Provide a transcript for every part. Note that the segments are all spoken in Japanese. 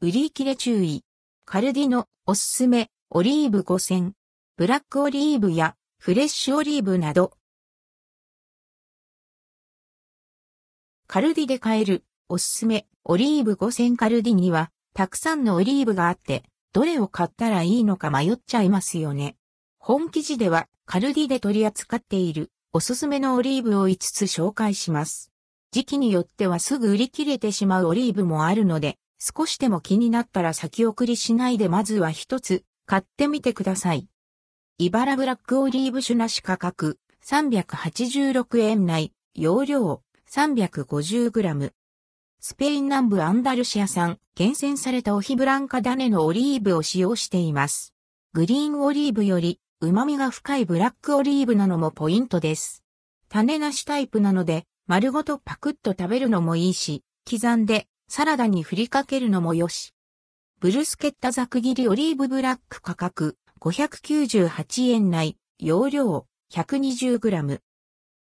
売り切れ注意。カルディのおすすめ、オリーブ5000、ブラックオリーブやフレッシュオリーブなど。カルディで買える、おすすめ、オリーブ5000カルディには、たくさんのオリーブがあって、どれを買ったらいいのか迷っちゃいますよね。本記事では、カルディで取り扱っている、おすすめのオリーブを5つ紹介します。時期によってはすぐ売り切れてしまうオリーブもあるので、少しでも気になったら先送りしないでまずは一つ買ってみてください。茨ブラックオリーブ酒なし価格386円内、容量 350g。スペイン南部アンダルシア産、厳選されたオヒブランカ種のオリーブを使用しています。グリーンオリーブより旨味が深いブラックオリーブなのもポイントです。種なしタイプなので、丸ごとパクッと食べるのもいいし、刻んでサラダに振りかけるのもよし。ブルスケッタザク切りオリーブブラック価格598円内、容量 120g。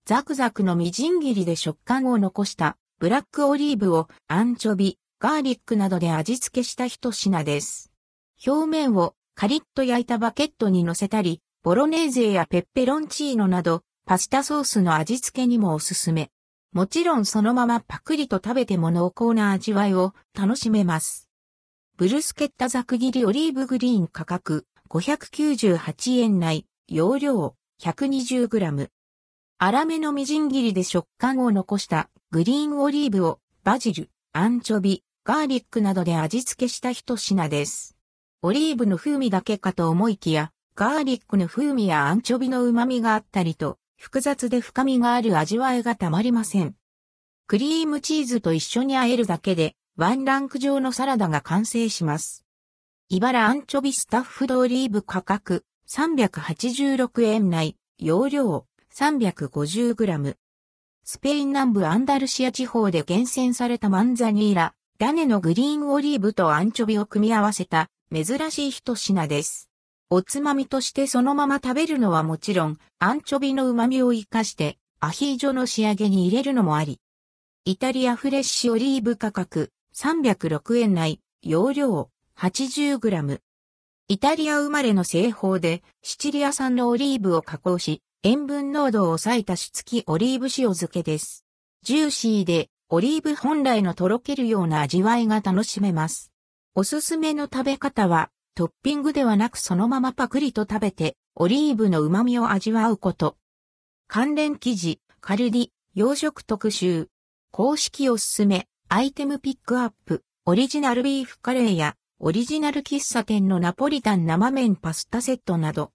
ザクザクのみじん切りで食感を残したブラックオリーブをアンチョビ、ガーリックなどで味付けした一品です。表面をカリッと焼いたバケットに乗せたり、ボロネーゼやペッペロンチーノなどパスタソースの味付けにもおすすめ。もちろんそのままパクリと食べても濃厚な味わいを楽しめます。ブルスケッタザク切りオリーブグリーン価格598円内、容量 120g。粗めのみじん切りで食感を残したグリーンオリーブをバジル、アンチョビ、ガーリックなどで味付けした一品です。オリーブの風味だけかと思いきや、ガーリックの風味やアンチョビの旨味があったりと、複雑で深みがある味わいがたまりません。クリームチーズと一緒に和えるだけで、ワンランク状のサラダが完成します。茨アンチョビスタッフドオリーブ価格386円内、容量 350g。スペイン南部アンダルシア地方で厳選されたマンザニーラ、ダネのグリーンオリーブとアンチョビを組み合わせた珍しい一品です。おつまみとしてそのまま食べるのはもちろん、アンチョビの旨味を活かして、アヒージョの仕上げに入れるのもあり。イタリアフレッシュオリーブ価格306円内、容量 80g。イタリア生まれの製法で、シチリア産のオリーブを加工し、塩分濃度を抑えたしつきオリーブ塩漬けです。ジューシーで、オリーブ本来のとろけるような味わいが楽しめます。おすすめの食べ方は、トッピングではなくそのままパクリと食べて、オリーブの旨味を味わうこと。関連記事、カルディ、洋食特集。公式おすすめ、アイテムピックアップ、オリジナルビーフカレーや、オリジナル喫茶店のナポリタン生麺パスタセットなど。